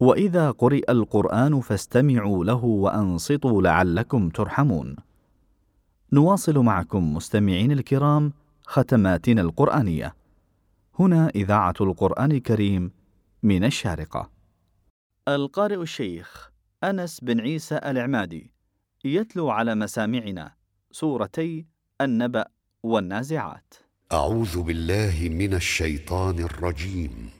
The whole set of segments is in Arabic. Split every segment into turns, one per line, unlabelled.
وإذا قرئ القرآن فاستمعوا له وأنصتوا لعلكم ترحمون. نواصل معكم مستمعين الكرام ختماتنا القرآنية. هنا إذاعة القرآن الكريم من الشارقة. القارئ الشيخ أنس بن عيسى العمادي يتلو على مسامعنا سورتي النبأ والنازعات.
أعوذ بالله من الشيطان الرجيم.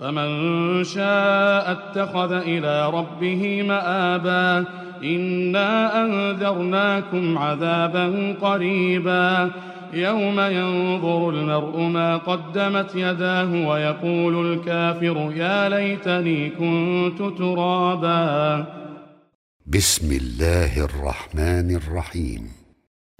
فمن شاء اتخذ إلى ربه مآبا إنا أنذرناكم عذابا قريبا يوم ينظر المرء ما قدمت يداه ويقول الكافر يا ليتني كنت ترابا.
بسم الله الرحمن الرحيم.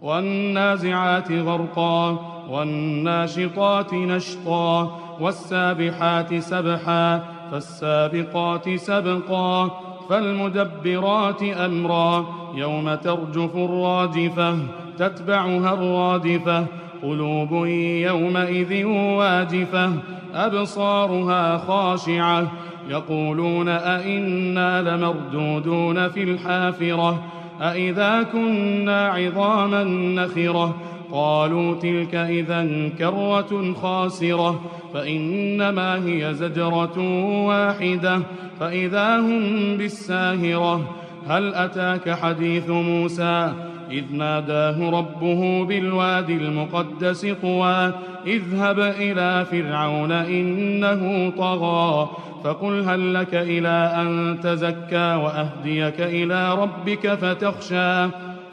والنازعات غرقا والناشطات نشطا والسابحات سبحا فالسابقات سبقا فالمدبرات أمرا. يوم ترجف الراجفة تتبعها الرادفة. قلوب يومئذ واجفة أبصارها خاشعة. يقولون أئنا لمردودون في الحافرة أإذا كنا عظاما نخرة. قالوا تلك إذا كرة خاسرة فإنما هي زجرة واحدة فإذا هم بالساهرة. هل أتاك حديث موسى؟ إذ ناداه ربه بالواد المقدس طوى اذهب إلى فرعون إنه طغى فقل هل لك إلى أن تزكى وأهديك إلى ربك فتخشى.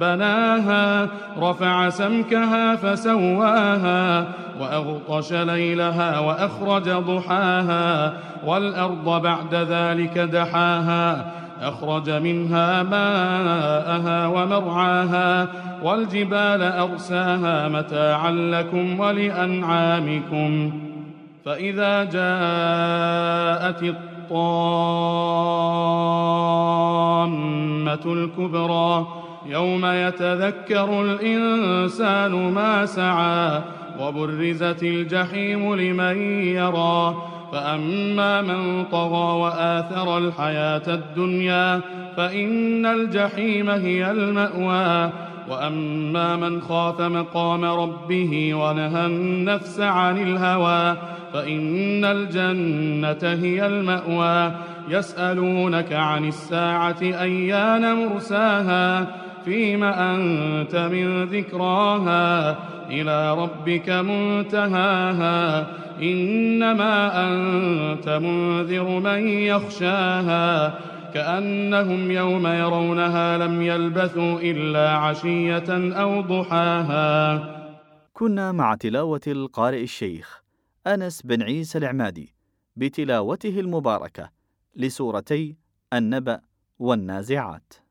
بناها رفع سمكها فسواها وأغطش ليلها وأخرج ضحاها والأرض بعد ذلك دحاها أخرج منها ماءها ومرعاها والجبال أرساها متاعا لكم ولأنعامكم. فإذا جاءت الطامة الكبرى يوم يتذكر الإنسان ما سعى وبرزت الجحيم لمن يرى. فأما من طغى وآثر الحياة الدنيا فإن الجحيم هي المأوى. وأما من خاف مقام ربه ونهى النفس عن الهوى فإن الجنة هي المأوى. يسألونك عن الساعة أيان مرساها فيم أنت من ذكراها إلى ربك منتهاها إنما أنت منذر من يخشاها كأنهم يوم يرونها لم يلبثوا إلا عشية أو ضحاها.
كنا مع تلاوة القارئ الشيخ أنس بن عيسى العمادي بتلاوته المباركة لسورتي النبأ والنازعات.